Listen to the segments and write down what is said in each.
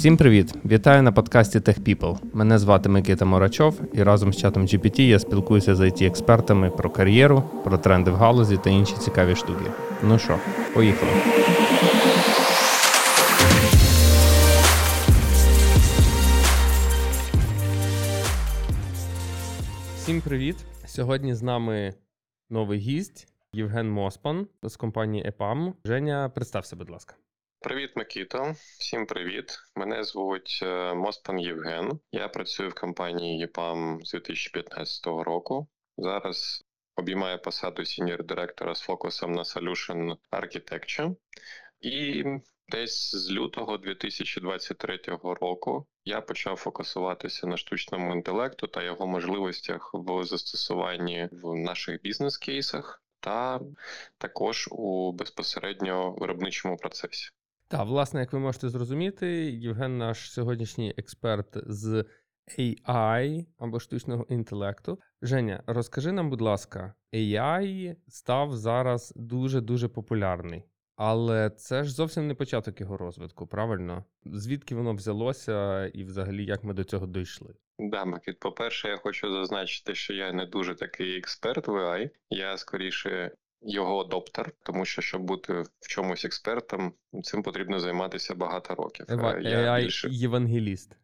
Всім привіт! Вітаю на подкасті TechPeople. Мене звати Микита Морачов, і разом з чатом GPT я спілкуюся з it експертами про кар'єру, про тренди в галузі та інші цікаві штуки. Ну що, поїхали. Всім привіт! Сьогодні з нами новий гість Євген Моспан з компанії EPAM. Женя, представся, будь ласка. Привіт, Микіто. Всім привіт. Мене звуть е, Моспан Євген. Я працюю в компанії EPAM з 2015 року. Зараз обіймаю посаду senior директора з фокусом на Solution Architecture. І десь з лютого 2023 року я почав фокусуватися на штучному інтелекту та його можливостях в застосуванні в наших бізнес-кейсах. Та також у безпосередньо виробничому процесі. Так, власне, як ви можете зрозуміти, Євген наш сьогоднішній експерт з AI або штучного інтелекту. Женя, розкажи нам, будь ласка, AI став зараз дуже-дуже популярний. Але це ж зовсім не початок його розвитку, правильно? Звідки воно взялося, і взагалі як ми до цього дійшли? Да, Макіт, по-перше, я хочу зазначити, що я не дуже такий експерт в AI. Я скоріше його доптер, тому що щоб бути в чомусь експертом, цим потрібно займатися багато років. Ева, я AI більше... євангеліст.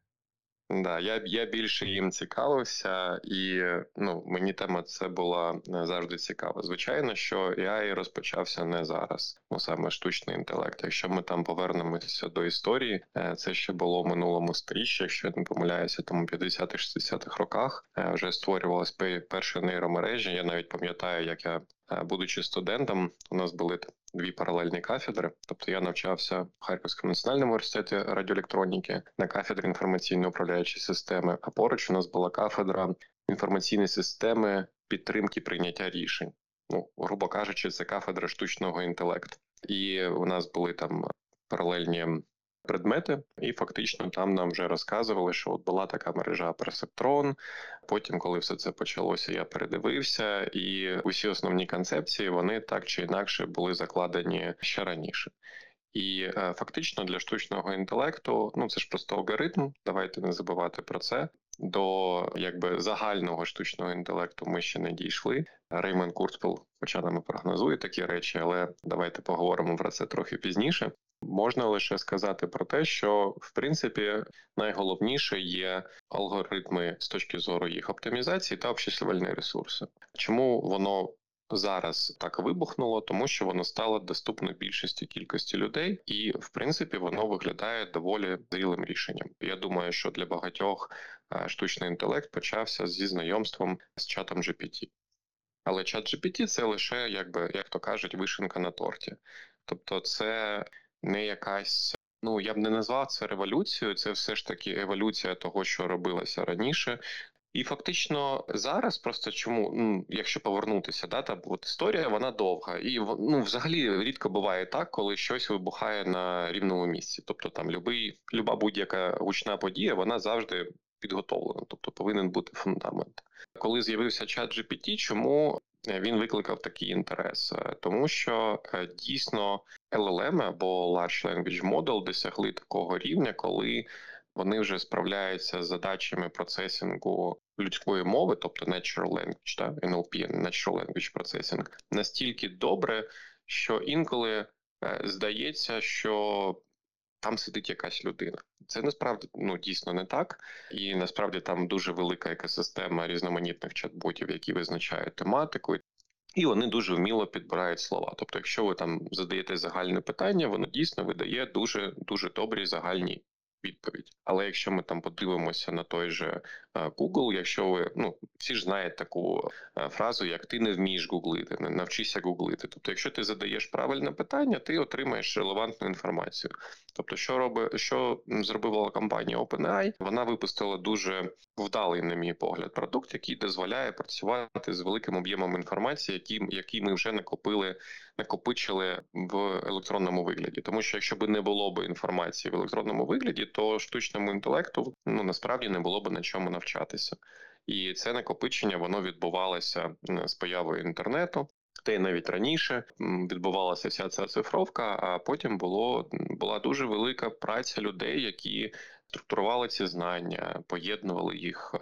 Да, я я більше їм цікавився, і ну мені тема це була е, завжди цікава. Звичайно, що AI розпочався не зараз, ну саме штучний інтелект. Якщо ми там повернемося до історії, е, це ще було в минулому сторіччі, якщо я не помиляюся, тому 50-60-х роках е, вже створювалися перші нейромережі. Я навіть пам'ятаю, як я будучи студентом, у нас були дві паралельні кафедри. Тобто я навчався в Харківському національному університеті радіоелектроніки на кафедрі інформаційно управляючої системи. А поруч у нас була кафедра інформаційної системи підтримки прийняття рішень. Ну, грубо кажучи, це кафедра штучного інтелекту. І у нас були там паралельні предмети, і фактично там нам вже розказували, що от була така мережа Персептрон. Потім, коли все це почалося, я передивився, і усі основні концепції вони так чи інакше були закладені ще раніше. І е, фактично для штучного інтелекту, ну це ж просто алгоритм. Давайте не забувати про це. До якби загального штучного інтелекту ми ще не дійшли. Реймон Курцпел, хоча нам і прогнозує такі речі, але давайте поговоримо про це трохи пізніше. Можна лише сказати про те, що в принципі найголовніше є алгоритми з точки зору їх оптимізації та обчислювальні ресурси. Чому воно зараз так вибухнуло? Тому що воно стало доступно більшості кількості людей, і в принципі воно виглядає доволі зрілим рішенням. Я думаю, що для багатьох е, штучний інтелект почався зі знайомством з чатом GPT. Але чат GPT – це лише, якби як то кажуть, вишенка на торті. Тобто, це не якась. Ну, я б не назвав це революцією, це все ж таки еволюція того, що робилося раніше. І фактично зараз просто чому, ну якщо повернутися, да, та от історія вона довга, і ну взагалі рідко буває так, коли щось вибухає на рівному місці. Тобто там любий, люба будь-яка гучна подія, вона завжди підготовлена, тобто повинен бути фундамент. Коли з'явився чат GPT, чому він викликав такий інтерес, е, тому що е, дійсно LLM або Large Language Model досягли такого рівня, коли вони вже справляються з задачами процесінгу людської мови, тобто Natural Language, та NLP, Natural Language Processing, настільки добре, що інколи е, здається, що там сидить якась людина. Це насправді ну дійсно не так, і насправді там дуже велика екосистема різноманітних чат-ботів, які визначають тематику. І вони дуже вміло підбирають слова. Тобто, якщо ви там задаєте загальне питання, воно дійсно видає дуже дуже добрі загальні відповідь. Але якщо ми там подивимося на той же е, Google, якщо ви ну всі ж знають таку е, фразу, як ти не вмієш гуглити, не навчися гуглити. Тобто, якщо ти задаєш правильне питання, ти отримаєш релевантну інформацію. Тобто, що робить, що зробила компанія OpenAI, вона випустила дуже вдалий, на мій погляд, продукт, який дозволяє працювати з великим об'ємом інформації, які, які ми вже накопили, накопичили в електронному вигляді. Тому що якщо б не було б інформації в електронному вигляді, то штучному інтелекту ну насправді не було б на чому навчатися. І це накопичення воно відбувалося з появою інтернету. Та й навіть раніше відбувалася вся ця цифровка, а потім було була дуже велика праця людей, які структурували ці знання, поєднували їх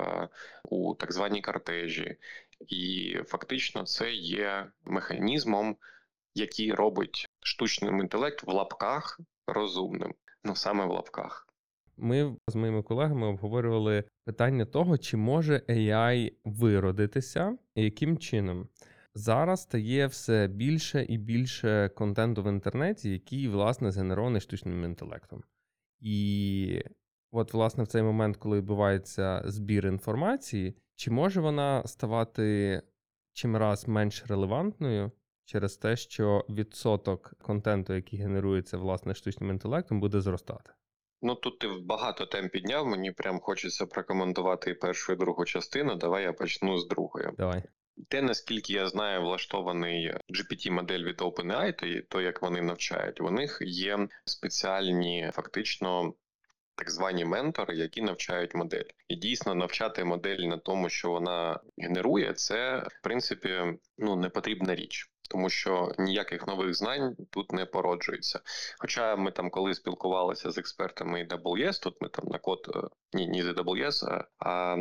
у так званій картежі, і фактично це є механізмом, який робить штучний інтелект в лапках розумним, ну саме в лапках. Ми з моїми колегами обговорювали питання того, чи може AI виродитися і яким чином. Зараз стає все більше і більше контенту в інтернеті, який, власне, згенерований штучним інтелектом. І от, власне, в цей момент, коли відбувається збір інформації, чи може вона ставати чим раз менш релевантною через те, що відсоток контенту, який генерується власне штучним інтелектом, буде зростати? Ну тут ти багато тем підняв. Мені прям хочеться прокоментувати і першу і другу частину. Давай я почну з другої. Давай. Те, наскільки я знаю, влаштований GPT-модель від OpenAI, то, то як вони навчають, у них є спеціальні фактично так звані ментори, які навчають модель. І дійсно навчати модель на тому, що вона генерує, це в принципі ну не потрібна річ тому що ніяких нових знань тут не породжується. Хоча ми там, коли спілкувалися з експертами AWS, тут ми там на код е, ні, ні з AWS, а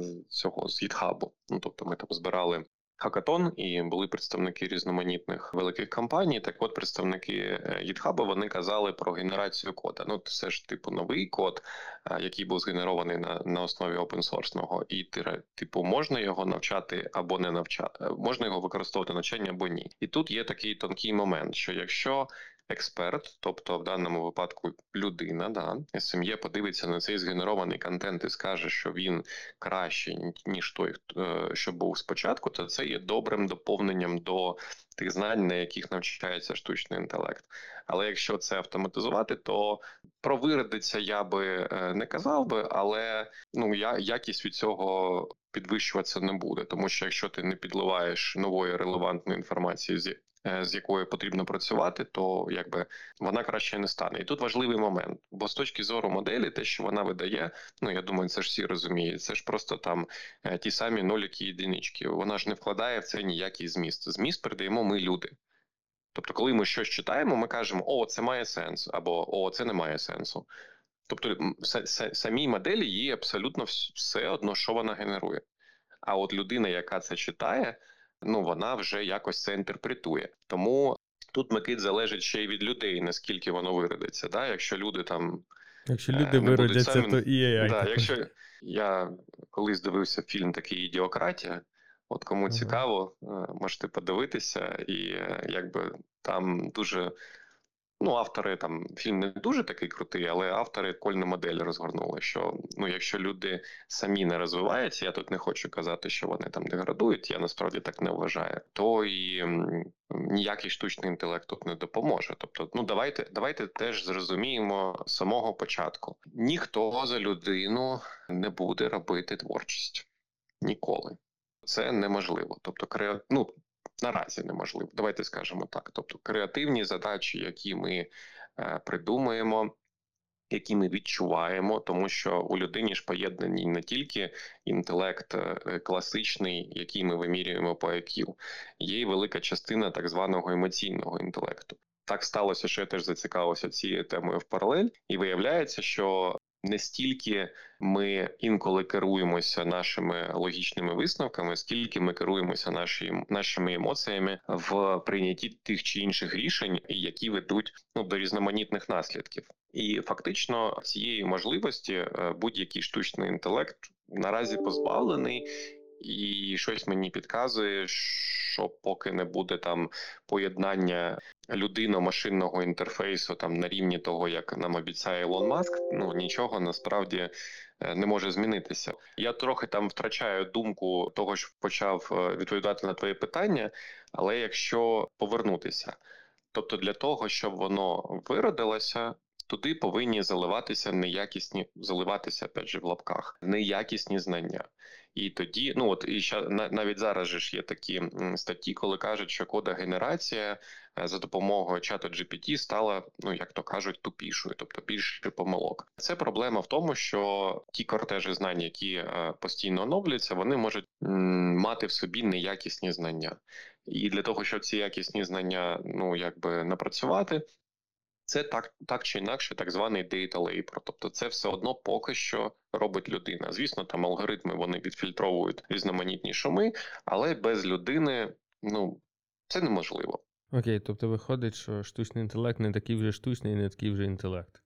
з цього з GitHub. Ну тобто ми там збирали хакатон, і були представники різноманітних великих компаній. Так, от представники е, вони казали про генерацію кода. Ну це ж типу новий код, е, який був згенерований на на основі опенсорсного, і типу можна його навчати або не навчати, е, можна його використовувати навчання або ні. І тут є такий тонкий момент, що якщо експерт, тобто в даному випадку людина, да, СМЄ подивиться на цей згенерований контент і скаже, що він кращий, ніж той, е, що був спочатку, то це є добрим доповненням до тих знань, на яких навчається штучний інтелект. Але якщо це автоматизувати, то про виродиться я би е, не казав би, але ну я якість від цього підвищуватися не буде, тому що якщо ти не підливаєш нової релевантної інформації з Е, з якою потрібно працювати, то якби вона краще не стане. І тут важливий момент, бо з точки зору моделі, те, що вона видає, ну я думаю, це ж всі розуміють. Це ж просто там е, ті самі ноліки і єдинички. Вона ж не вкладає в це ніякий зміст. Зміст передаємо ми люди. Тобто, коли ми щось читаємо, ми кажемо, о, це має сенс, або о, це не має сенсу. Тобто, самій моделі їй абсолютно все одно, що вона генерує. А от людина, яка це читає, ну вона вже якось це інтерпретує. Тому тут Микит залежить ще й від людей, наскільки воно виродиться. Да? Якщо люди там. Якщо е, люди виродяться, самі... то і AI. Да, якщо я колись дивився фільм такий ідіократія, от кому ага. цікаво, е, можете подивитися, і е, якби там дуже Ну, автори там фільм не дуже такий крутий, але автори кольну модель розгорнули. Що ну, якщо люди самі не розвиваються, я тут не хочу казати, що вони там деградують. Я насправді так не вважаю, то і ніякий штучний інтелект тут не допоможе. Тобто, ну давайте давайте теж зрозуміємо з самого початку: ніхто за людину не буде робити творчість ніколи. Це неможливо. Тобто, ну, наразі неможливо. Давайте скажемо так. Тобто, креативні задачі, які ми е, придумаємо. Які ми відчуваємо, тому що у людині ж поєднані не тільки інтелект е, класичний, який ми вимірюємо по IQ, є й велика частина так званого емоційного інтелекту. Так сталося, що я теж зацікавився цією темою в паралель, і виявляється, що не стільки ми інколи керуємося нашими логічними висновками, скільки ми керуємося наші, нашими емоціями в прийнятті тих чи інших рішень, які ведуть ну до різноманітних наслідків. І фактично цієї можливості е, будь-який штучний інтелект наразі позбавлений, і щось мені підказує, що поки не буде там поєднання людино-машинного інтерфейсу там на рівні того, як нам обіцяє Ілон Маск, ну нічого насправді е, не може змінитися. Я трохи там втрачаю думку того, що почав е, відповідати на твоє питання, але якщо повернутися, тобто для того, щоб воно виродилося. Туди повинні заливатися неякісні, заливатися опять же в лапках, неякісні знання. І тоді, ну от і ще навіть зараз ж є такі статті, коли кажуть, що кода генерація е, за допомогою чату GPT стала, ну як то кажуть, тупішою, тобто більше помилок. Це проблема в тому, що ті кортежі знань, які е, постійно оновлюються, вони можуть мати в собі неякісні знання. І для того, щоб ці якісні знання ну якби напрацювати, це так так чи інакше, так званий data labor. Тобто, це все одно поки що робить людина. Звісно, там алгоритми вони відфільтровують різноманітні шуми, але без людини ну це неможливо. Окей, тобто виходить, що штучний інтелект не такий вже штучний, і не такий вже інтелект.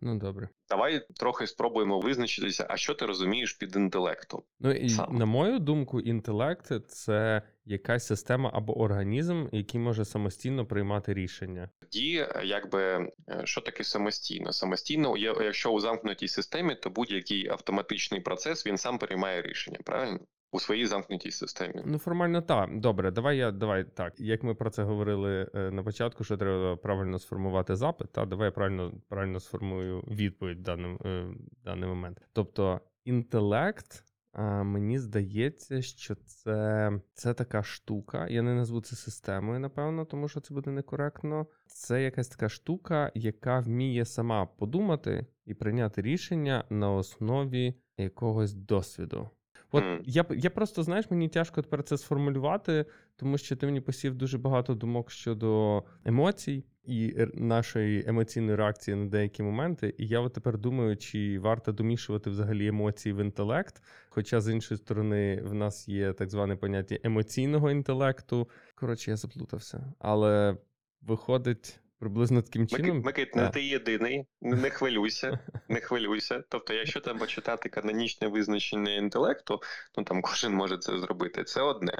Ну добре. Давай трохи спробуємо визначитися, а що ти розумієш під інтелектом. Ну і Сам. на мою думку, інтелект це якась система або організм, який може самостійно приймати рішення. Тоді, якби е, що таке самостійно? Самостійно, якщо у замкнутій системі, то будь-який автоматичний процес він сам приймає рішення, правильно? У своїй замкнутій системі. Ну, формально так. Добре, давай я давай так. Як ми про це говорили е, на початку, що треба правильно сформувати запит, та давай я правильно правильно сформую відповідь в даний, е, в даний момент. Тобто інтелект. А Мені здається, що це це така штука. Я не назву це системою, напевно, тому що це буде некоректно. Це якась така штука, яка вміє сама подумати і прийняти рішення на основі якогось досвіду. От mm. я я просто знаєш, мені тяжко тепер це сформулювати, тому що ти мені посів дуже багато думок щодо емоцій і нашої емоційної реакції на деякі моменти. І я от тепер думаю, чи варто домішувати взагалі емоції в інтелект. Хоча з іншої сторони в нас є так зване поняття емоційного інтелекту. Коротше, я заплутався, але виходить. Приблизно таким чином. Микит, не ти єдиний, не хвилюйся, не хвилюйся. Тобто, якщо треба читати канонічне визначення інтелекту, ну там кожен може це зробити. Це одне.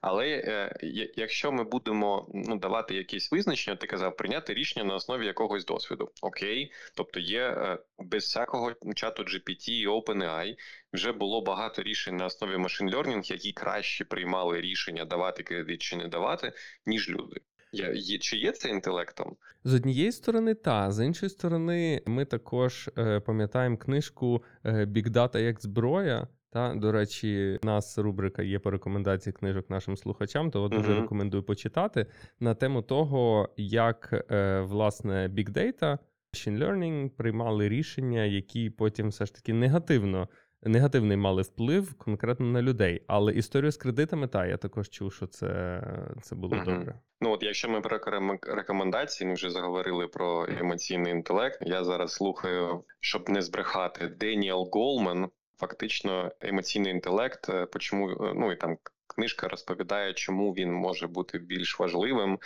Але е, якщо ми будемо ну, давати якісь визначення, ти казав, прийняти рішення на основі якогось досвіду. Окей, тобто є е, без всякого чату GPT і OpenAI вже було багато рішень на основі машин learning, які краще приймали рішення давати кредит чи не давати, ніж люди. Я, є, Чи є це інтелектом? З однієї сторони, та з іншої сторони, ми також е, пам'ятаємо книжку е, Big Data як зброя. Та, до речі, у нас рубрика є по рекомендації книжок нашим слухачам, то от дуже uh-huh. рекомендую почитати на тему того, як е, власне Big Data, Machine Learning приймали рішення, які потім все ж таки негативно негативний мали вплив конкретно на людей. Але історію з кредитами, та я також чув, що це це було uh добре. Ну от якщо ми про рекомендації, ми вже заговорили про емоційний інтелект. Я зараз слухаю, щоб не збрехати Деніел Голман. Фактично, емоційний інтелект, е, почому е, ну і там книжка розповідає, чому він може бути більш важливим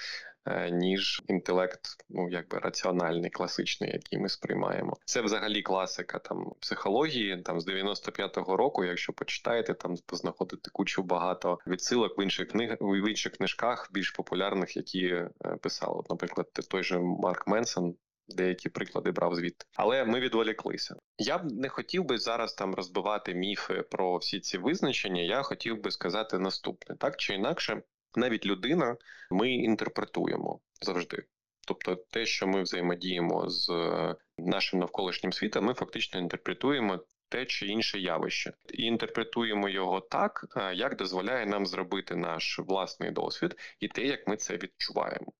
ніж інтелект, ну якби раціональний, класичний, який ми сприймаємо. Це взагалі класика там психології, там з 95-го року. Якщо почитаєте, там познаходите кучу багато відсилок в інших книг в інших книжках, більш популярних, які е, писали. Наприклад, той же Марк Менсон. Деякі приклади брав звідти, але ми відволіклися. Я б не хотів би зараз там розбивати міфи про всі ці визначення. Я хотів би сказати наступне: так чи інакше, навіть людина ми інтерпретуємо завжди. Тобто, те, що ми взаємодіємо з е, нашим навколишнім світом, ми фактично інтерпретуємо те чи інше явище, і інтерпретуємо його так, е, як дозволяє нам зробити наш власний досвід і те, як ми це відчуваємо.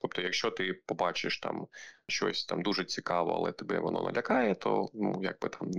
Тобто, якщо ти побачиш там щось там дуже цікаво, але тебе воно налякає, то ну якби там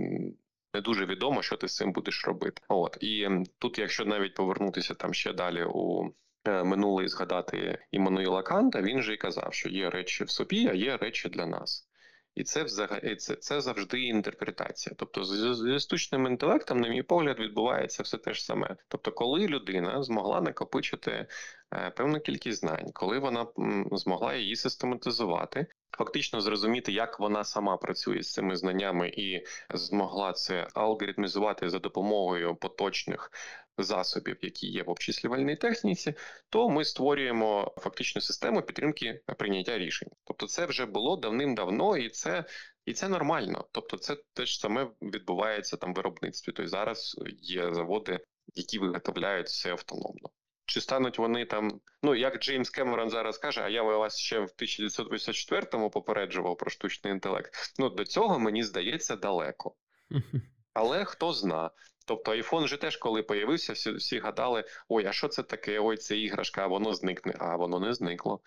не дуже відомо, що ти з цим будеш робити. От і тут, якщо навіть повернутися там ще далі у Е, минуле і згадати Іммануїла Канта, він же і казав, що є речі в собі, а є речі для нас. І це взагалі це, це завжди інтерпретація. Тобто, з, з істочним інтелектом, на мій погляд, відбувається все те ж саме. Тобто, коли людина змогла накопичити е, певну кількість знань, коли вона м, змогла її систематизувати, фактично зрозуміти, як вона сама працює з цими знаннями, і змогла це алгоритмізувати за допомогою поточних засобів, які є в обчислювальній техніці, то ми створюємо фактичну систему підтримки прийняття рішень. Тобто, це вже було давним-давно, і це і це нормально. Тобто, це те ж саме відбувається там в виробництві. Тобто зараз є заводи, які виготовляють все автономно. Чи стануть вони там, ну як Джеймс Кемерон зараз каже, а я вас ще в 1984-му попереджував про штучний інтелект. Ну до цього мені здається далеко. Але хто зна. Тобто iPhone же теж, коли появився, всі всі гадали: ой, а що це таке? Ой, це іграшка, а воно зникне, а воно не зникло.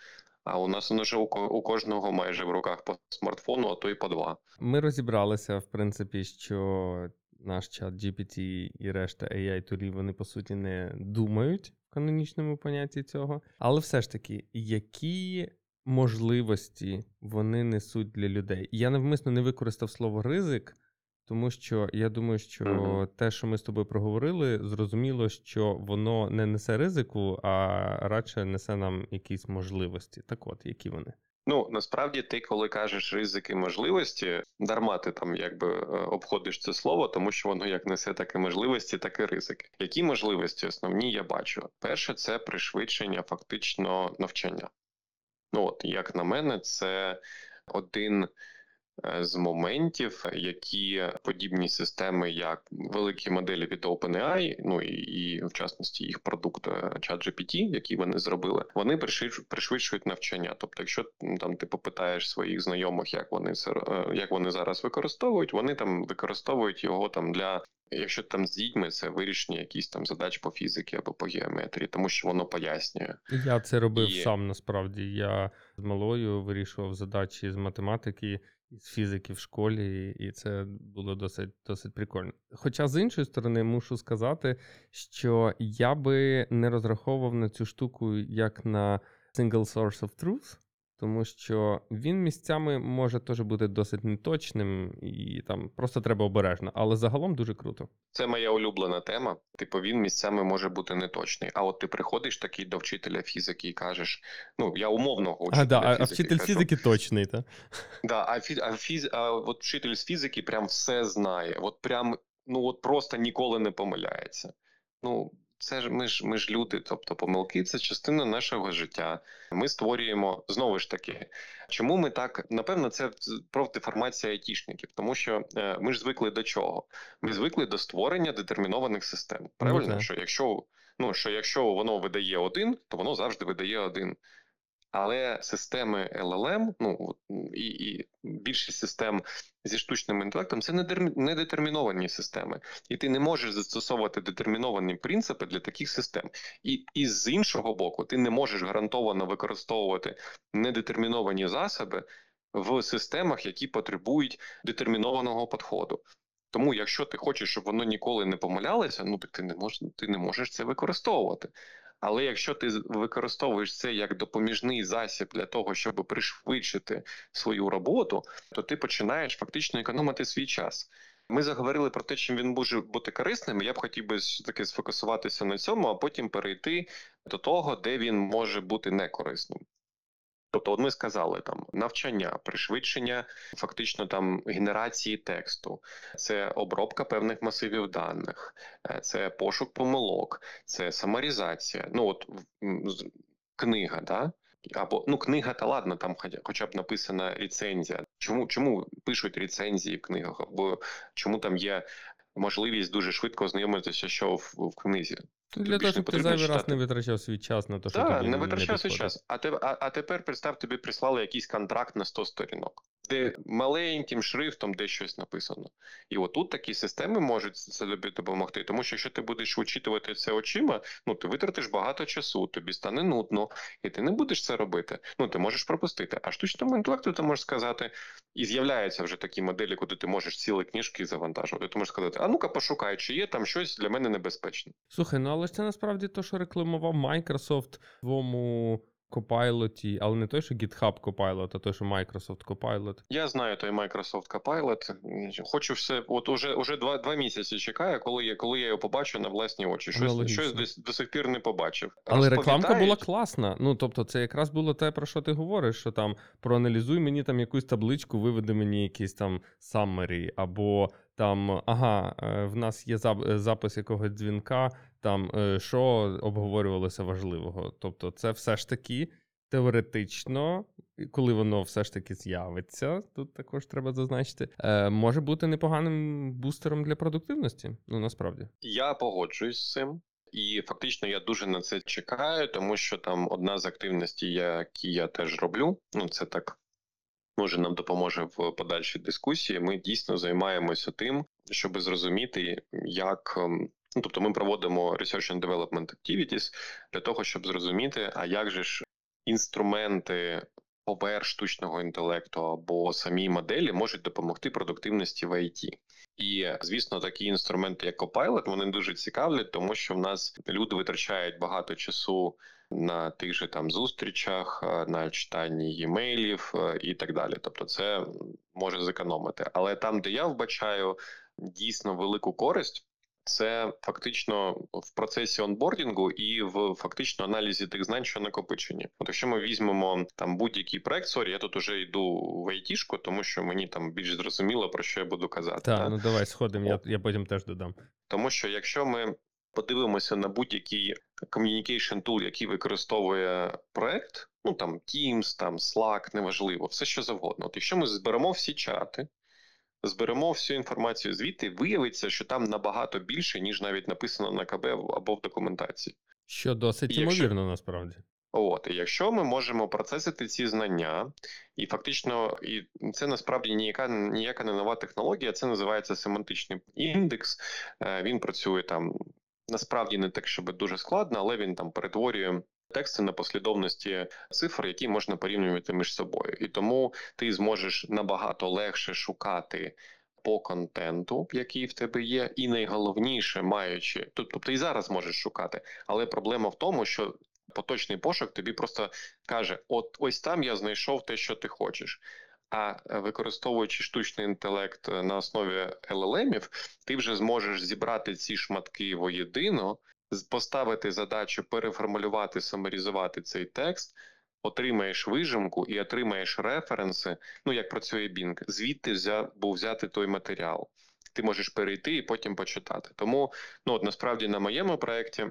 А у нас вже у, кожного майже в руках по смартфону, а то й по два. Ми розібралися, в принципі, що наш чат GPT і решта AI тулів вони по суті не думають канонічному понятті цього. Але все ж таки, які можливості вони несуть для людей? Я навмисно не використав слово ризик, тому що я думаю, що Мгм. те, що ми з тобою проговорили, зрозуміло, що воно не несе ризику, а радше несе нам якісь можливості. Так от, які вони? Ну насправді ти, коли кажеш ризики можливості, дарма ти там якби е, обходиш це слово, тому що воно як несе так і можливості, так і ризики. Які можливості основні я бачу? Перше, це пришвидшення фактично навчання. Ну от як на мене, це один з моментів, які подібні системи, як великі моделі від OpenAI, ну і, і в частності їх продукт е, ChatGPT, який вони зробили, вони пришвидш- пришвидшують навчання. Тобто, якщо там ти попитаєш своїх знайомих, як вони е, як вони зараз використовують, вони там використовують його там для. Якщо там з дітьми це вирішення якісь там задач по фізиці або по геометрії, тому що воно пояснює. Я це робив І- сам насправді. Я з малою вирішував задачі з математики з фізики в школі, і це було досить, досить прикольно. Хоча з іншої сторони, мушу сказати, що я би не розраховував на цю штуку як на single source of truth. Тому що він місцями може теж бути досить неточним, і там просто треба обережно, але загалом дуже круто. Це моя улюблена тема. Типу, він місцями може бути неточний. А от ти приходиш такий до вчителя фізики і кажеш: ну я умовного вчителя А, да, а, а вчитель кажу, фізики точний, так? Да, а фіз, а фіз, а от вчитель з фізики прям все знає. От прям ну от просто ніколи не помиляється. Ну. Це ж ми ж ми ж люди, тобто помилки це частина нашого життя. Ми створюємо знову ж таки. Чому ми так напевно, це профдеформація айтішників, тому що е, ми ж звикли до чого? Ми звикли до створення детермінованих систем. Правильно, так. що якщо ну що якщо воно видає один, то воно завжди видає один. Але системи LLM, ну і, і більшість систем зі штучним інтелектом це недетерміновані системи, і ти не можеш застосовувати детерміновані принципи для таких систем. І, і з іншого боку, ти не можеш гарантовано використовувати недетерміновані засоби в системах, які потребують детермінованого підходу. Тому, якщо ти хочеш, щоб воно ніколи не помилялося, ну так ти не можеш, ти не можеш це використовувати. Але якщо ти використовуєш це як допоміжний засіб для того, щоб пришвидшити свою роботу, то ти починаєш фактично економити свій час. Ми заговорили про те, чим він може бути корисним. Я б хотів би таки сфокусуватися на цьому, а потім перейти до того, де він може бути некорисним. Тобто, от ми сказали там навчання, пришвидшення фактично там генерації тексту, це обробка певних масивів даних, е, це пошук помилок, це самарізація. Ну от книга, да? Або ну книга, та ладно, там хоча- б написана рецензія. Чому чому пишуть рецензії в книгах? Або чому там є можливість дуже швидко ознайомитися, що в, в книзі? Для того, щоб ти зайвий раз не витрачав свій час на те, що Так, не витрачав свій час. А, те, а, а тепер представ, тобі прислали якийсь контракт на 100 сторінок, де маленьким шрифтом де щось написано. І отут такі системи можуть це тобі допомогти. Тому що якщо ти будеш вичитувати це очима, ну ти витратиш багато часу, тобі стане нудно, і ти не будеш це робити. Ну ти можеш пропустити. А штучному інтелекту ти можеш сказати, і з'являються вже такі моделі, куди ти можеш цілі книжки завантажувати. Ти можеш сказати, а ну-ка пошукай, чи є там щось для мене небезпечне. Слухай, ну але ж це насправді то, що рекламував Microsoft в Copilot, але не той, що GitHub Copilot, а той, що Microsoft Copilot. Я знаю той Microsoft Copilot. Хочу все, от уже, уже два, два місяці чекаю, коли я, коли я його побачу на власні очі. Щось, щось до, до сих пір не побачив. Але рекламка була класна. Ну, тобто, це якраз було те, про що ти говориш, що там проаналізуй мені там якусь табличку, виведи мені якийсь там summary, або там, ага, е, в нас є е, запис якогось дзвінка, там е, що обговорювалося важливого. Тобто, це все ж таки теоретично, коли воно все ж таки з'явиться, тут також треба зазначити, може бути непоганим бустером для продуктивності. Ну, насправді. Я погоджуюсь з цим. І фактично я дуже на це чекаю, тому що там одна з активностей, які я теж роблю, ну це так може нам допоможе в подальшій дискусії. Ми дійсно займаємося тим, щоб зрозуміти, як ем, ну тобто ми проводимо research and development activities для того, щоб зрозуміти, а як же ж інструменти поверх штучного інтелекту або самі моделі можуть допомогти продуктивності в IT. І звісно, такі інструменти, як Copilot, вони дуже цікавлять, тому що в нас люди витрачають багато часу на тих же там зустрічах, е, на читанні емейлів е, і так далі. Тобто, це може зекономити. Але там, де я вбачаю дійсно велику користь. Це фактично в процесі онбордінгу і в фактично аналізі тих знань, що накопичені. От якщо ми візьмемо там будь-який проект, sorry, я тут уже йду в айтішку, тому що мені там більш зрозуміло про що я буду казати. Так, та? ну давай сходимо. Я я потім теж додам. Тому що якщо ми подивимося на будь-який communication tool, який використовує проект, ну там Teams, там Slack, неважливо, все що завгодно. От якщо ми зберемо всі чати, зберемо всю інформацію звідти, виявиться, що там набагато більше, ніж навіть написано на КБ або в документації. Що досить ймовірно, насправді. От, і якщо ми можемо процесити ці знання, і фактично, і це насправді ніяка ніяка не нова технологія, це називається семантичний індекс. Е, він працює там насправді не так, щоб дуже складно, але він там перетворює. Тексти на послідовності цифр, які можна порівнювати між собою, і тому ти зможеш набагато легше шукати по контенту, який в тебе є, і найголовніше маючи тобто ти і зараз можеш шукати, але проблема в тому, що поточний пошук тобі просто каже: от ось там я знайшов те, що ти хочеш. А е, використовуючи штучний інтелект е, на основі LLM, ти вже зможеш зібрати ці шматки воєдино, поставити задачу переформулювати, саморізувати цей текст, отримаєш вижимку і отримаєш референси. Ну як працює Bing, звідти взяв, був взяти той матеріал. Ти можеш перейти і потім почитати. Тому ну от насправді на моєму проєкті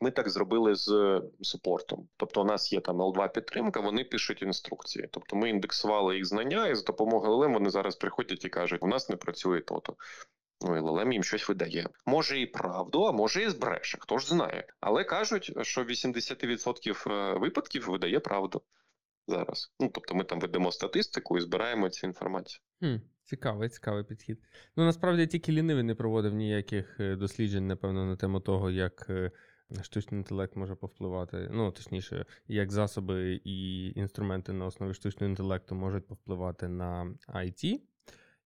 ми так зробили з супортом. Тобто, у нас є там L2 підтримка, вони пишуть інструкції. Тобто, ми індексували їх знання, і з допомогою LLM вони зараз приходять і кажуть, у нас не працює то-то. Ну і LLM їм щось видає. Може і правду, а може і збреше, хто ж знає. Але кажуть, що 80% е, випадків видає правду зараз. Ну тобто, ми там ведемо статистику і збираємо цю інформацію. Хм, Цікавий, цікавий підхід. Ну насправді тільки лінивий не проводив ніяких е, досліджень, напевно, на тему того, як е, штучний інтелект може повпливати, ну точніше, як засоби і інструменти на основі штучного інтелекту можуть повпливати на IT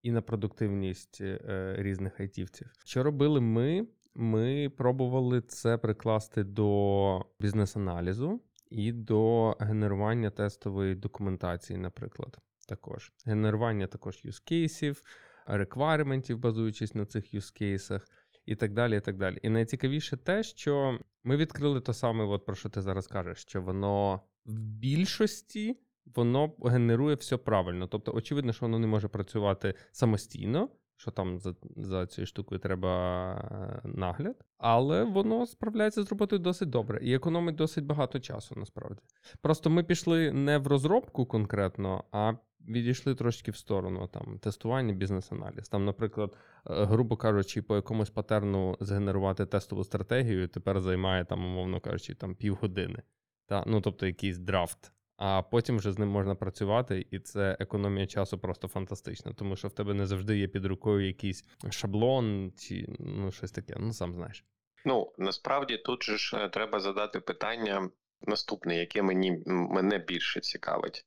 і на продуктивність е, різних айтівців. Що робили ми? Ми пробували це прикласти до бізнес-аналізу і до генерування тестової документації, наприклад. Також генерування також юзкейсів, реквайрементів, базуючись на цих юзкейсах і так далі. І так далі. І найцікавіше те, що ми відкрили то саме, от про що ти зараз кажеш, що воно в більшості воно генерує все правильно. Тобто, очевидно, що воно не може працювати самостійно. Що там за за цією штукою треба е, нагляд, але воно справляється з роботою досить добре і економить досить багато часу, насправді. Просто ми пішли не в розробку конкретно, а відійшли трошки в сторону там тестування, бізнес-аналіз. Там, наприклад, е, грубо кажучи, по якомусь патерну згенерувати тестову стратегію тепер займає там, умовно кажучи, там півгодини. Та? Ну, тобто якийсь драфт. А потім вже з ним можна працювати, і це економія часу просто фантастична, тому що в тебе не завжди є під рукою якийсь шаблон чи ну щось таке. Ну сам знаєш. Ну насправді тут же ж е, треба задати питання наступне, яке мені мене більше цікавить.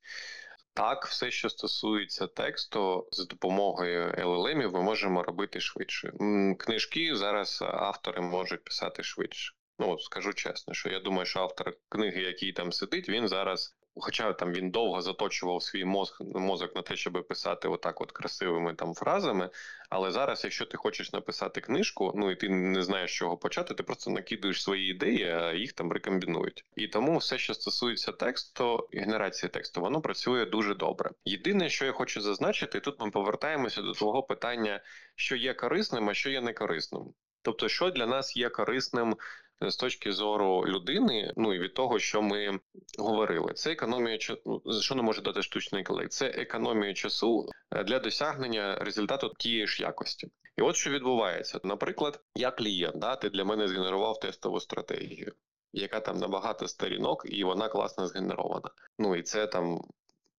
Так, все, що стосується тексту, з допомогою LLM ми можемо робити швидше. Книжки зараз автори можуть писати швидше. Ну, от скажу чесно, що я думаю, що автор книги, який там сидить, він зараз Хоча там він довго заточував свій мозок мозок на те, щоб писати отак, от красивими там фразами. Але зараз, якщо ти хочеш написати книжку, ну і ти не знаєш, з чого почати, ти просто накидуєш свої ідеї, а їх там рекомбінують. І тому все, що стосується тексту, і генерації тексту, воно працює дуже добре. Єдине, що я хочу зазначити, тут ми повертаємося до твого питання, що є корисним, а що є некорисним. Тобто, що для нас є корисним з точки зору людини, ну і від того, що ми говорили, це економія ну, що не може дати штучний інтелект? Це економія часу е, для досягнення результату тієї ж якості. І от що відбувається, наприклад, я клієнт, да, ти для мене згенерував тестову стратегію, яка там на багато сторінок, і вона класно згенерована. Ну і це там.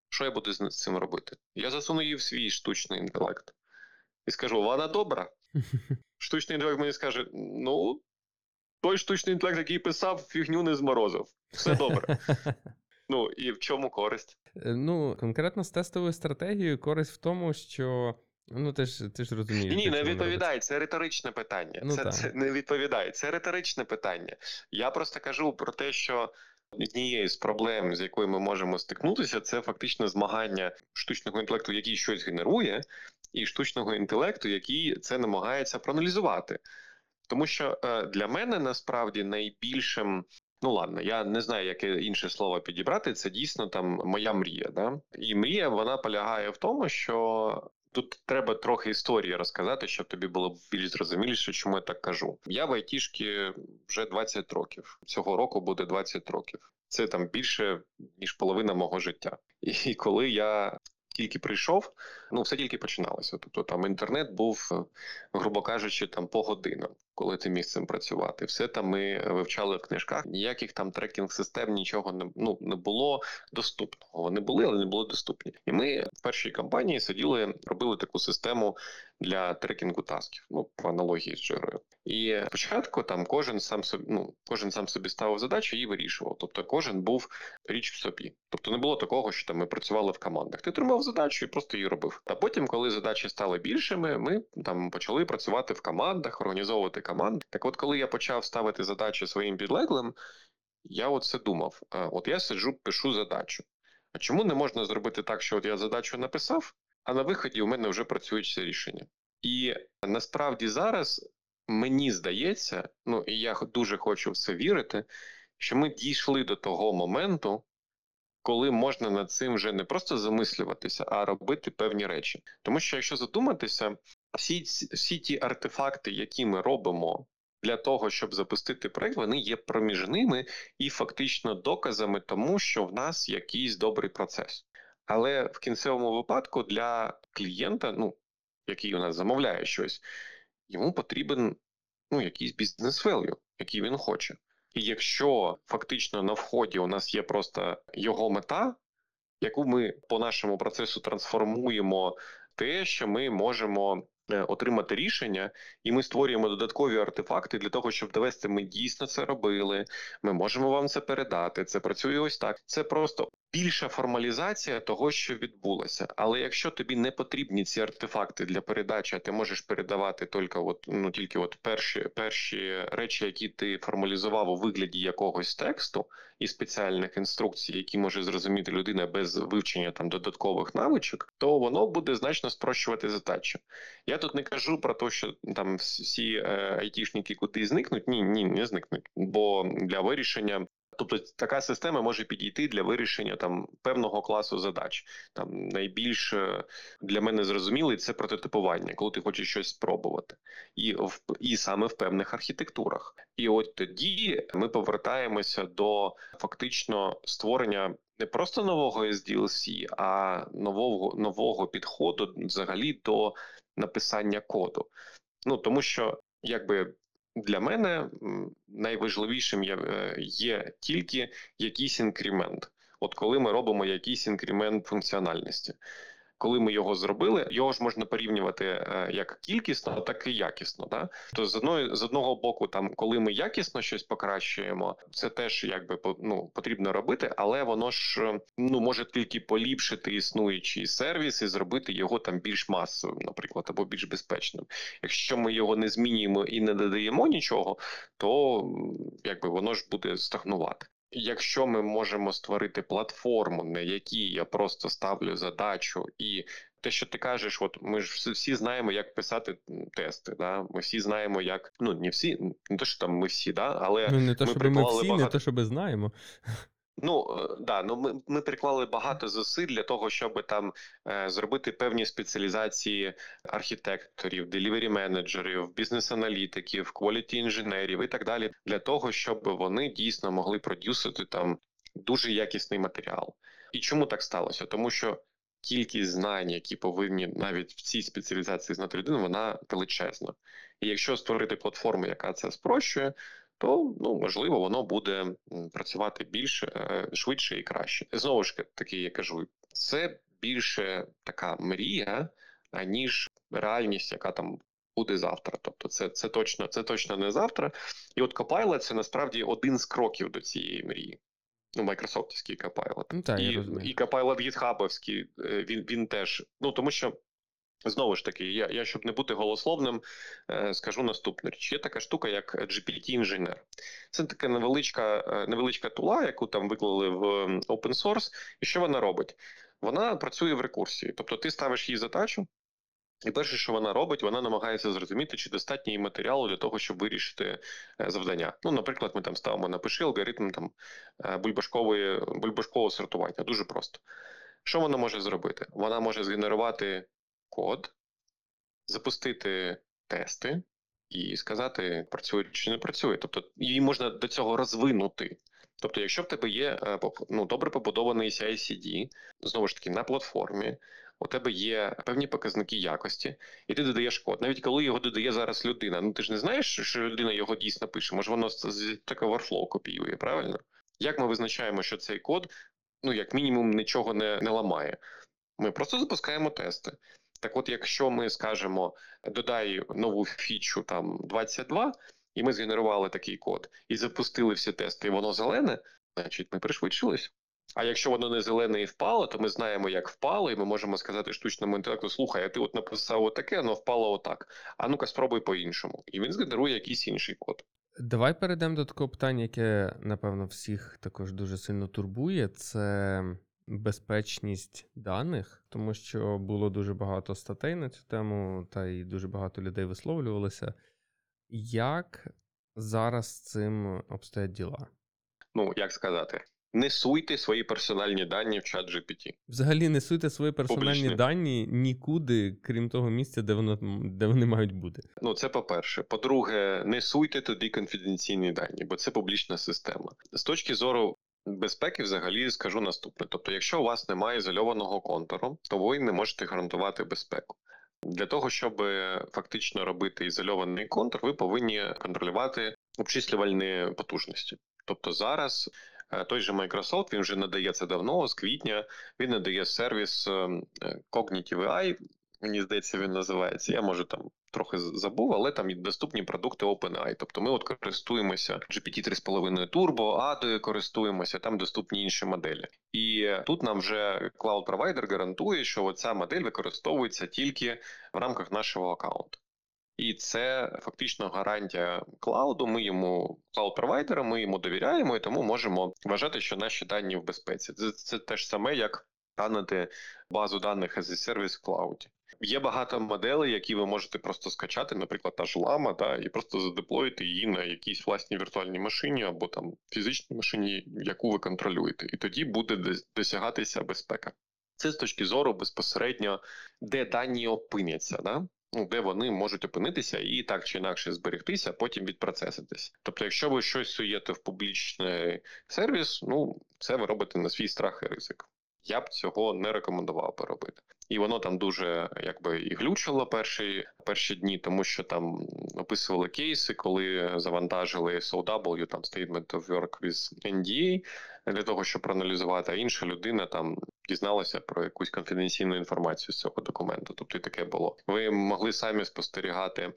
Що я буду з цим робити? Я засуну її в свій штучний інтелект і скажу: вона добра. Штучний інтелект мені скаже: ну, той штучний інтелект, який писав, фігню не зморозив. Все добре. Ну і в чому користь? Ну, конкретно з тестовою стратегією користь в тому, що. Ну, ти ж ти ж розумієш. Ні, не відповідає. Це риторичне питання. Ну, це, це не відповідає. Це риторичне питання. Я просто кажу про те, що однією з проблем, з якою ми можемо стикнутися, це фактично змагання штучного інтелекту, який щось генерує, і штучного інтелекту, який це намагається проаналізувати. Тому що е, для мене насправді найбільшим. Ну ладно, я не знаю, яке інше слово підібрати. Це дійсно там моя мрія. Да? І мрія вона полягає в тому, що тут треба трохи історії розказати, щоб тобі було більш зрозуміліше, чому я так кажу. Я в айтішки вже 20 років. Цього року буде 20 років. Це там більше ніж половина мого життя. І коли я тільки прийшов, ну все тільки починалося. Тобто там інтернет був, е, грубо кажучи, там по годинам, коли ти міг цим працювати. Все там ми вивчали в книжках. Ніяких там трекінг систем, нічого не ну не було доступного. Вони були, але не були доступні. І ми в першій компанії сиділи, робили таку систему для трекінгу тасків. Ну по аналогії з джирою. І спочатку там кожен сам собі ну кожен сам собі ставив задачу і вирішував. Тобто, кожен був річ в собі. Тобто не було такого, що там ми працювали в командах. Ти тримав задачу і просто її робив. А потім, коли задачі стали більшими, ми там почали працювати в командах, організовувати команди. Так, от, коли я почав ставити задачі своїм підлеглим, я оце думав: от я сиджу, пишу задачу. А чому не можна зробити так, що от я задачу написав, а на виході у мене вже працюють ці рішення? І насправді зараз мені здається, ну і я дуже хочу в це вірити, що ми дійшли до того моменту, коли можна над цим вже не просто замислюватися, а робити певні речі. Тому що, якщо задуматися, всі всі ті артефакти, які ми робимо для того, щоб запустити проект, вони є проміжними і фактично доказами тому, що в нас якийсь добрий процес. Але в кінцевому випадку для клієнта, ну який у нас замовляє щось, йому потрібен ну, якийсь бізнес-велю, який він хоче. І якщо фактично на вході у нас є просто його мета, яку ми по нашому процесу трансформуємо те, що ми можемо отримати рішення, і ми створюємо додаткові артефакти для того, щоб довести, ми дійсно це робили. Ми можемо вам це передати. Це працює ось так. Це просто більша формалізація того, що відбулося. Але якщо тобі не потрібні ці артефакти для передачі, а ти можеш передавати тільки от, ну тільки от перші перші речі, які ти формалізував у вигляді якогось тексту і спеціальних інструкцій, які може зрозуміти людина без вивчення там додаткових навичок, то воно буде значно спрощувати задачу. Я тут не кажу про те, що там всі е, айтішники куди зникнуть. Ні, ні, не зникнуть, бо для вирішення Тобто така система може підійти для вирішення там певного класу задач. Там найбільш е, для мене зрозумілий це прототипування, коли ти хочеш щось спробувати, і в і саме в певних архітектурах. І от тоді ми повертаємося до фактично створення не просто нового SDLC, а нового нового підходу взагалі до написання коду. Ну тому що якби для мене найважливішим е, є тільки якийсь інкремент. От коли ми робимо якийсь інкремент функціональності коли ми його зробили, його ж можна порівнювати е, як кількісно, так і якісно. Да? То з одної з одного боку, там коли ми якісно щось покращуємо, це теж якби ну, потрібно робити, але воно ж е, ну може тільки поліпшити існуючий сервіс і зробити його там більш масовим, наприклад, або більш безпечним. Якщо ми його не змінюємо і не додаємо нічого, то якби воно ж буде стагнувати. Якщо ми можемо створити платформу, на якій я просто ставлю задачу, і те, що ти кажеш, от ми ж всі знаємо, як писати тести. Да? Ми всі знаємо, як ну не всі, не те, що там ми всі, да, але ну, не те, ми ми всі, багато... не те, що ми знаємо. Ну е, да, ну ми ми приклали багато зусиль для того, щоб там е, зробити певні спеціалізації архітекторів, делівері менеджерів, бізнес-аналітиків, кваліті інженерів і так далі, для того, щоб вони дійсно могли продюсити там дуже якісний матеріал. І чому так сталося? Тому що кількість знань, які повинні навіть в цій спеціалізації знати людину, вона величезна. І якщо створити платформу, яка це спрощує то ну можливо воно буде працювати більше е, швидше і краще. Знову ж таки, я кажу, це більше така мрія, аніж реальність, яка там. Буде завтра, тобто це це точно це точно не завтра. І от Copilot – це насправді один з кроків до цієї мрії. Ну, майкрософтівський Copilot. Ну, так, і, я і Copilot гітхабовський, е, він, він теж. Ну, тому що. Знову ж таки, я, я щоб не бути голословним, е, скажу наступну річ. Є така штука, як GPT-інженер. Це така невеличка е, невеличка тула, яку там виклали в open source. І що вона робить? Вона працює в рекурсії. Тобто ти ставиш їй задачу, і перше, що вона робить, вона намагається зрозуміти, чи достатньо їй матеріалу для того, щоб вирішити е, завдання. Ну, наприклад, ми там ставимо напиши алгоритм там бульбашкової бульбашкового сортування. Дуже просто. Що вона може зробити? Вона може згенерувати код, запустити тести і сказати, працює чи не працює. Тобто її можна до цього розвинути. Тобто, якщо в тебе є е, ну, добре побудований CI-CD, знову ж таки, на платформі, у тебе є певні показники якості, і ти додаєш код. Навіть коли його додає зараз людина, ну ти ж не знаєш, що людина його дійсно пише, може воно з такого Workflow копіює, правильно? Як ми визначаємо, що цей код, ну, як мінімум, нічого не, не ламає? Ми просто запускаємо тести. Так от, якщо ми скажемо, додай нову фічу там 22, і ми згенерували такий код, і запустили всі тести, і воно зелене, значить ми пришвидшились. А якщо воно не зелене і впало, то ми знаємо, як впало, і ми можемо сказати штучному інтелекту: слухай, а ти от написав отаке, воно впало отак. А ну-ка, спробуй по-іншому. І він згенерує якийсь інший код. Давай перейдемо до такого питання, яке, напевно, всіх також дуже сильно турбує. Це безпечність даних, тому що було дуже багато статей на цю тему, та й дуже багато людей висловлювалися. Як зараз з цим обстоять діла? Ну, як сказати, не суйте свої персональні дані в чат GPT. Взагалі не суйте свої персональні Публічні. дані нікуди, крім того місця, де воно де вони мають бути. Ну, це по-перше. По-друге, не суйте туди конфіденційні дані, бо це публічна система. З точки зору безпеки, взагалі скажу наступне: тобто, якщо у вас немає ізольованого контуру, то ви не можете гарантувати безпеку. Для того, щоб фактично робити ізольований контур, ви повинні контролювати обчислювальні потужності. Тобто зараз е, той же Microsoft він вже надає це давно, з квітня він надає сервіс е, Cognitive AI, мені здається, він називається. Я може там трохи забув, але там є доступні продукти OpenAI. Тобто ми от користуємося GPT 3,5 Turbo, ADO користуємося, там доступні інші моделі. І тут нам вже cloud провайдер гарантує, що ця модель використовується тільки в рамках нашого аккаунту. І це фактично гарантія клауду. Ми йому cloud провайдера, ми йому довіряємо, і тому можемо вважати, що наші дані в безпеці. Це, це те ж саме, як ранити базу даних as a service в клауді. Є багато моделей, які ви можете просто скачати, наприклад, та ж лама, да, і просто задеплоїти її на якійсь власній віртуальній машині або там фізичній машині, яку ви контролюєте, і тоді буде досягатися безпека. Це з точки зору безпосередньо, де дані опиняться, да? ну, де вони можуть опинитися і так чи інакше зберегтися, а потім відпроцеситись. Тобто, якщо ви щось суєте в публічний сервіс, ну це ви робите на свій страх і ризик. Я б цього не рекомендував би робити. І воно там дуже якби і глючило перші перші дні, тому що там описували кейси, коли завантажили SOW, там Statement of Work with NDA, для того, щоб проаналізувати, а інша людина там дізналася про якусь конфіденційну інформацію з цього документу. Тобто і таке було. Ви могли самі спостерігати.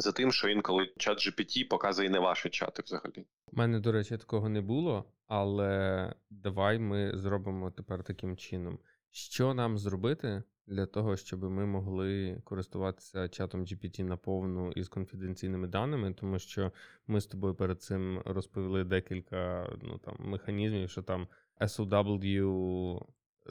За тим, що інколи чат GPT показує не ваші чати взагалі. У мене, до речі, такого не було, але давай ми зробимо тепер таким чином. Що нам зробити для того, щоб ми могли користуватися чатом GPT наповну із конфіденційними даними, тому що ми з тобою перед цим розповіли декілька ну, там, механізмів, що там SOW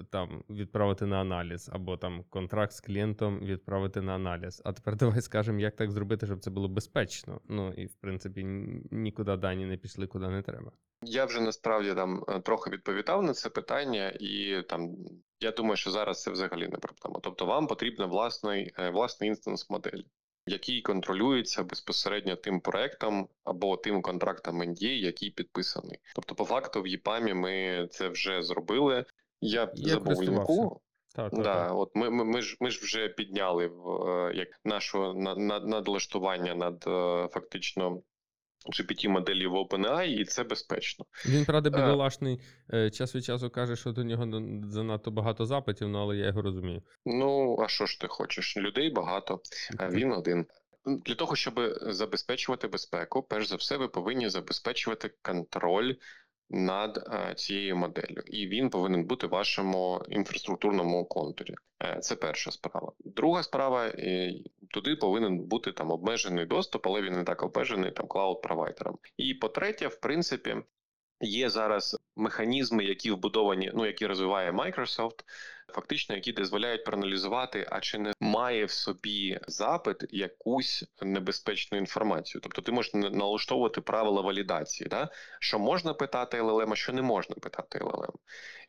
там відправити на аналіз, або там контракт з клієнтом відправити на аналіз. А тепер давай скажемо, як так зробити, щоб це було безпечно. Ну і в принципі нікуди дані не пішли, куди не треба. Я вже насправді там е, трохи відповідав на це питання, і там я думаю, що зараз це взагалі не проблема. Тобто, вам потрібен власний е, власний інстанс моделі. Який контролюється безпосередньо тим проектом або тим контрактом NDA, який підписаний. Тобто, по факту, в ЄПАМі ми це вже зробили. Я, Я забув лінку. Так, да, так. от ми, ми, ми ж ми ж вже підняли в е, як нашу на, на, надлаштування над фактично gpt моделі в OpenAI, і це безпечно. Він, правда, бідолашний е, час від часу каже, що до нього занадто багато запитів, ну але я його розумію. Ну, а що ж ти хочеш? Людей багато, а він один. Для того, щоб забезпечувати безпеку, перш за все, ви повинні забезпечувати контроль над цією моделлю, і він повинен бути в вашому інфраструктурному контурі. Е, це перша справа. Друга справа туди повинен бути там обмежений доступ, але він не так обмежений там клауд провайдером. І по третє, в принципі, Є зараз механізми, які вбудовані, ну які розвиває Microsoft, фактично, які дозволяють проаналізувати, а чи не має в собі запит якусь небезпечну інформацію. Тобто ти можеш налаштовувати правила валідації, да? що можна питати LLM, а що не можна питати LLM.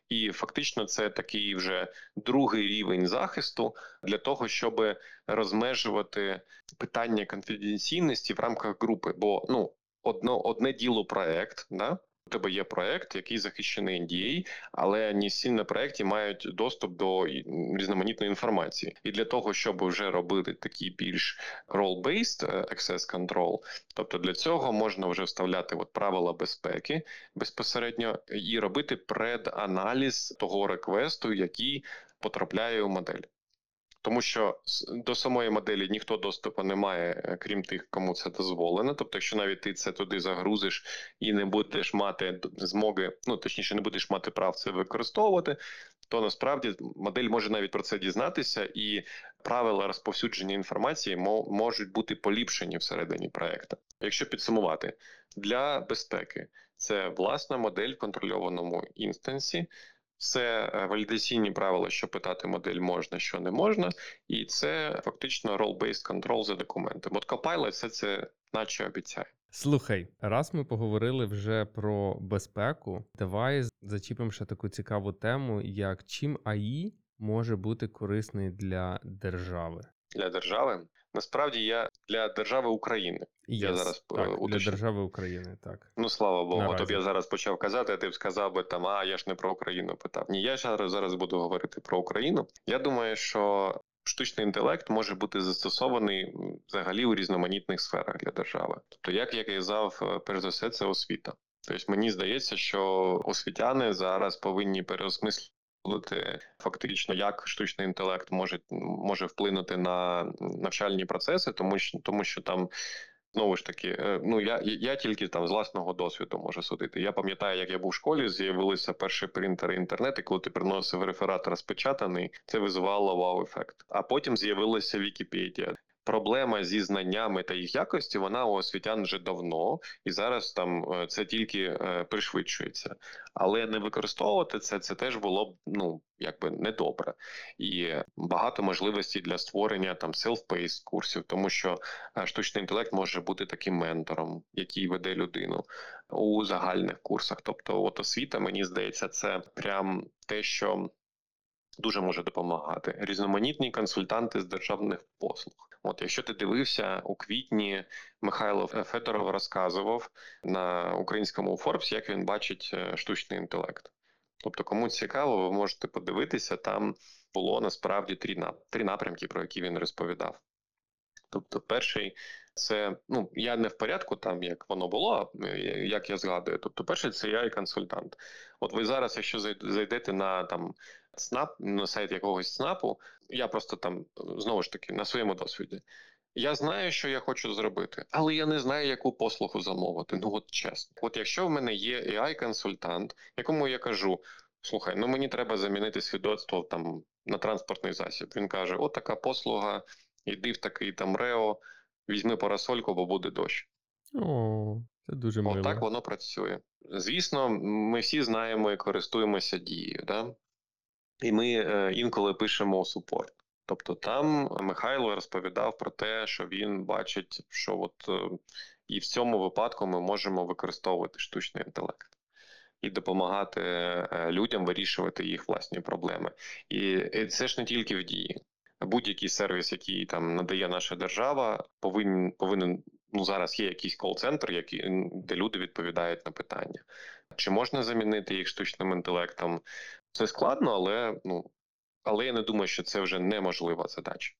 І фактично це такий вже другий рівень захисту для того, щоб розмежувати питання конфіденційності в рамках групи. Бо ну одно одне діло проект, да у тебе є проект, який захищений NDA, але не всі на проекті мають доступ до різноманітної інформації. І для того, щоб вже робити такий більш role-based е, access control, тобто для цього можна вже вставляти от правила безпеки безпосередньо і робити преданаліз того реквесту, який потрапляє у модель. Тому що до самої моделі ніхто доступу не має, е, крім тих, кому це дозволено. Тобто, якщо навіть ти це туди загрузиш і не будеш мати змоги, ну точніше, не будеш мати прав це використовувати, то насправді модель може навіть про це дізнатися, і правила розповсюдження інформації можуть бути поліпшені всередині проекту. Якщо підсумувати для безпеки, це власна модель в контрольованому інстансі це е, валідаційні правила, що питати модель можна, що не можна, і це фактично role-based control за документом. От Copilot все це наче обіцяє. Слухай, раз ми поговорили вже про безпеку, давай зачіпимо ще таку цікаву тему, як чим АІ може бути корисний для держави. Для держави Насправді я для держави України. Yes, я зараз так, уточню. для держави України, так ну слава Богу. Наразі. Тобі я зараз почав казати, а ти б сказав би там, а я ж не про Україну питав. Ні, я зараз зараз буду говорити про Україну. Я думаю, що штучний інтелект може бути застосований взагалі у різноманітних сферах для держави. Тобто, як я казав, е, перш за все, це освіта. Тобто мені здається, що освітяни зараз повинні переосмислити фактично, як штучний інтелект може може вплинути на навчальні процеси, тому що тому що там. Знову ж таки, е, ну я я тільки там з власного досвіду можу судити. Я пам'ятаю, як я був в школі, з'явилися перші принтери інтернету, коли ти приносив реферат розпечатаний, це визивало вау-ефект. А потім з'явилася Вікіпедія проблема зі знаннями та їх якості вона у освітян вже давно, і зараз там е, це тільки е, пришвидшується. Але не використовувати це це теж було б ну якби недобре. І багато можливостей для створення там self-paced курсів, тому що е, штучний інтелект може бути таким ментором, який веде людину у загальних курсах. Тобто, от освіта, мені здається, це прям те, що. Дуже може допомагати різноманітні консультанти з державних послуг. От, якщо ти дивився у квітні, Михайло Федоров розказував на українському Forbes, як він бачить е, штучний інтелект. Тобто, кому цікаво, ви можете подивитися, там було насправді три три напрямки, про які він розповідав. Тобто, перший це ну я не в порядку, там як воно було, як я згадую. Тобто, перший це я і консультант. От ви зараз, якщо зайдете на там СНАП, на сайт якогось СНАПу, я просто там знову ж таки на своєму досвіді. Я знаю, що я хочу зробити, але я не знаю, яку послугу замовити. Ну от чесно. От якщо в мене є AI-консультант, якому я кажу: слухай, ну мені треба замінити свідоцтво там на транспортний засіб. Він каже: От така послуга, йди в такий там Рео, візьми парасольку, бо буде дощ. О, це дуже мило. Отак воно працює. Звісно, ми всі знаємо і користуємося дією. Да? І ми е, інколи пишемо супорт. Тобто там Михайло розповідав про те, що він бачить, що от е, і в цьому випадку ми можемо використовувати штучний інтелект і допомагати е, людям вирішувати їх власні проблеми. І це ж не тільки в дії. Будь-який сервіс, який там надає наша держава, повинен повинен ну зараз є якийсь кол-центр, який де люди відповідають на питання. Чи можна замінити їх штучним інтелектом? Це складно, але ну але я не думаю, що це вже неможлива задача.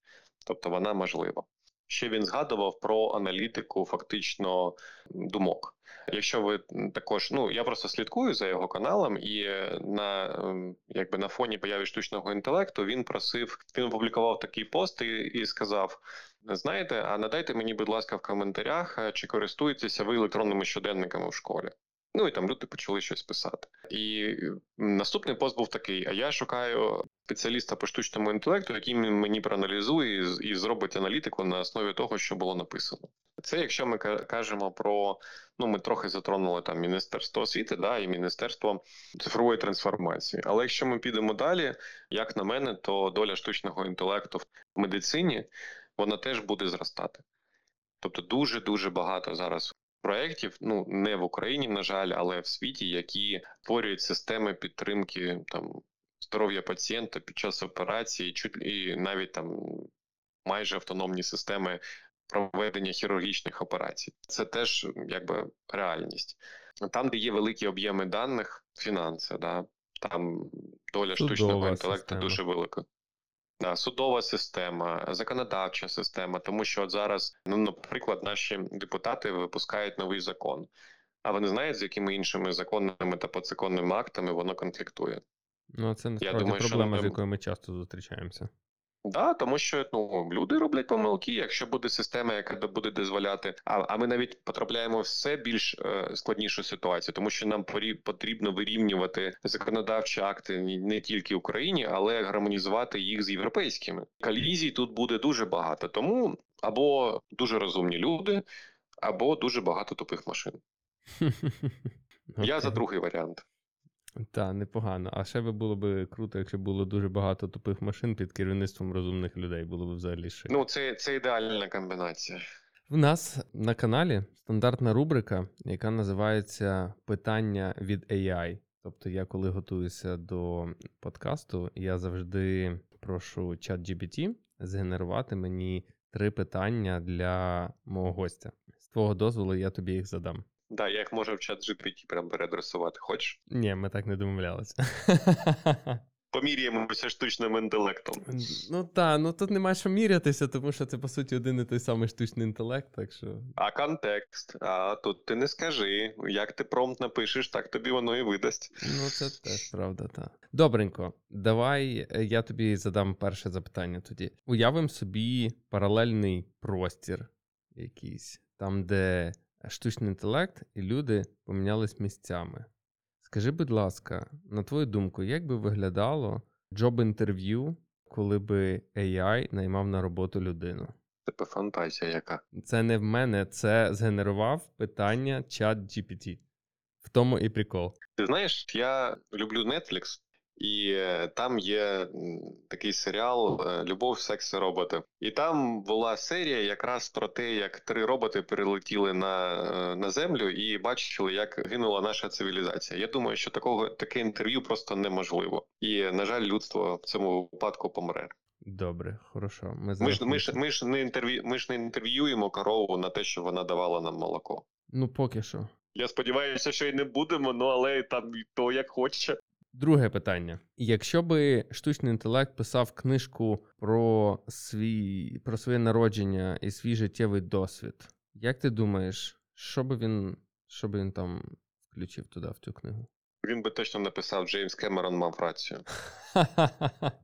Тобто вона можлива. Ще він згадував про аналітику фактично думок. Якщо ви також, ну я просто слідкую за його каналом, і на ем, якби на фоні появи штучного інтелекту він просив, він опублікував такий пост і, і сказав: знаєте, а надайте мені, будь ласка, в коментарях, чи користуєтеся ви електронними щоденниками в школі. Ну і там люди почали щось писати. І наступний пост був такий: а я шукаю спеціаліста по штучному інтелекту, який мені проаналізує і зробить аналітику на основі того, що було написано. Це якщо ми кажемо про ну ми трохи затронули там міністерство освіти, да і міністерство цифрової трансформації. Але якщо ми підемо далі, як на мене, то доля штучного інтелекту в медицині вона теж буде зростати. Тобто, дуже дуже багато зараз проєктів, ну не в Україні, на жаль, але в світі, які створюють системи підтримки там здоров'я пацієнта під час операції, чуть і навіть там майже автономні системи проведення хірургічних операцій. Це теж якби реальність. Там, де є великі об'єми даних, фінанси, да, там доля Судова штучного інтелекту система. дуже велика. Да, Судова система, законодавча система, тому що от зараз, ну, наприклад, наші депутати випускають новий закон, а вони знають, з якими іншими законними та подзаконними актами воно конфліктує. Ну, це насправді думаю, проблема, що... з якою ми часто зустрічаємося. Да, тому що ну люди роблять помилки. Якщо буде система, яка буде дозволяти, а а ми навіть потрапляємо в все більш е, складнішу ситуацію, тому що нам потрібно вирівнювати законодавчі акти не тільки в Україні, але гармонізувати їх з європейськими. Колізій тут буде дуже багато, тому або дуже розумні люди, або дуже багато тупих машин. Я за другий варіант. Так, непогано. А ще би було б круто, якщо було дуже багато тупих машин під керівництвом розумних людей. Було б взагалі шик. Ну, це це ідеальна комбінація. В нас на каналі стандартна рубрика, яка називається Питання від AI. Тобто, я коли готуюся до подкасту, я завжди прошу чат GPT згенерувати мені три питання для мого гостя. З твого дозволу я тобі їх задам. Да, я їх можу в чат GPT прям переадресувати. Хочеш? Ні, ми так не домовлялися. Поміряємося штучним інтелектом. Ну так, ну тут нема що мірятися, тому що це, по суті, один і той самий штучний інтелект, так що. А контекст, а тут ти не скажи. Як ти промпт напишеш, так тобі воно і видасть. Ну, це теж правда, так. Добренько, давай е, я тобі задам перше запитання тоді. Уявимо собі паралельний простір якийсь, там, де штучний інтелект і люди помінялись місцями. Скажи, будь ласка, на твою думку, як би виглядало джоб-інтерв'ю, коли би AI наймав на роботу людину? Тебе фантазія яка? Це не в мене, це згенерував питання чат GPT. В тому і прикол. Ти знаєш, я люблю Netflix, і е, там є такий серіал е, Любов, секс і роботи. І там була серія якраз про те, як три роботи перелетіли на е, на землю і бачили, як гинула наша цивілізація. Я думаю, що такого таке інтерв'ю просто неможливо. І на жаль, людство в цьому випадку помре. Добре, хорошо. Ми ми ж ми ж ми ж не інтерв'ю. Ми ж не інтерв'юємо корову на те, що вона давала нам молоко. Ну поки що. Я сподіваюся, що й не будемо, ну але там то як хоче. Друге питання: якщо би штучний інтелект писав книжку про свій про своє народження і свій життєвий досвід, як ти думаєш, що би він що би він там включив туди в цю книгу? Він би точно написав Джеймс Кемерон мав рацію.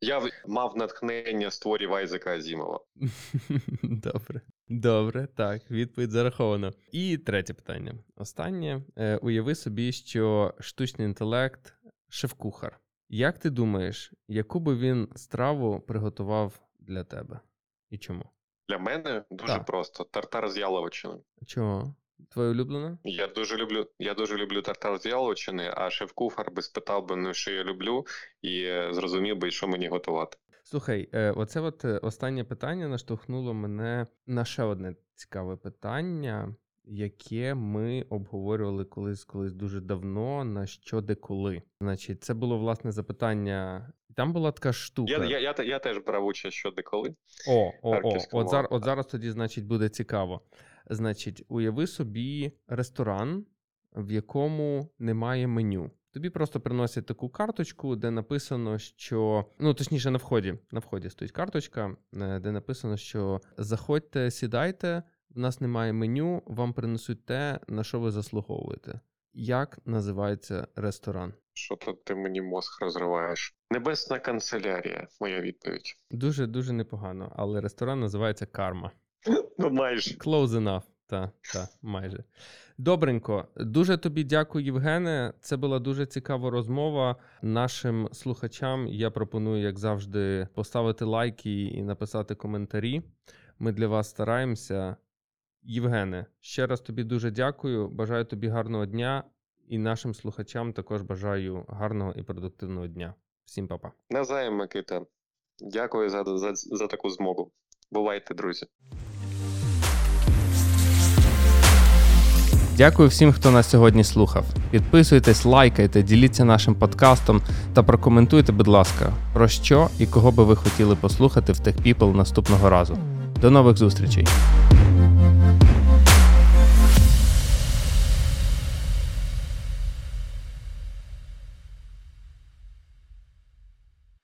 Я мав натхнення створів Айзека Азімова. Добре. Добре, так, відповідь зараховано. І третє питання. Останнє. Е, уяви собі, що штучний інтелект шеф-кухар. Як ти думаєш, яку би він страву приготував для тебе? І чому? Для мене дуже так. просто тартар з яловичини. Чого? Твоє улюблене? Я дуже люблю я дуже люблю тартар з яловичини, а шеф-кухар би спитав би, ну, що я люблю, і е, зрозумів би, що мені готувати. Слухай, е, оце от е, останнє питання наштовхнуло мене на ще одне цікаве питання яке ми обговорювали колись колись дуже давно на що де коли. Значить, це було власне запитання. Там була така штука. Я я, я, я теж брав участь що де коли. О, о, о, от зараз, от зараз тоді, значить, буде цікаво. Значить, уяви собі ресторан, в якому немає меню. Тобі просто приносять таку карточку, де написано, що ну точніше на вході. На вході стоїть карточка, е, де написано, що заходьте, сідайте, в нас немає меню, вам принесуть те, на що ви заслуговуєте. Як називається ресторан? Що то ти мені мозг розриваєш? Небесна канцелярія, моя відповідь. Дуже дуже непогано, але ресторан називається Карма. Ну майже. Close enough. Та, та, майже. Добренько. Дуже тобі дякую, Євгене. Це була дуже цікава розмова. Нашим слухачам я пропоную, як завжди, поставити лайки і написати коментарі. Ми для вас стараємося. Євгене, ще раз тобі дуже дякую. Бажаю тобі гарного дня і нашим слухачам також бажаю гарного і продуктивного дня. Всім па-па. Навзаєм, Микита. Дякую за, за, за таку змогу. Бувайте, друзі. Дякую всім, хто нас сьогодні слухав. Підписуйтесь, лайкайте, діліться нашим подкастом та прокоментуйте, будь ласка, про що і кого би ви хотіли послухати в TechPeople наступного разу. До нових зустрічей!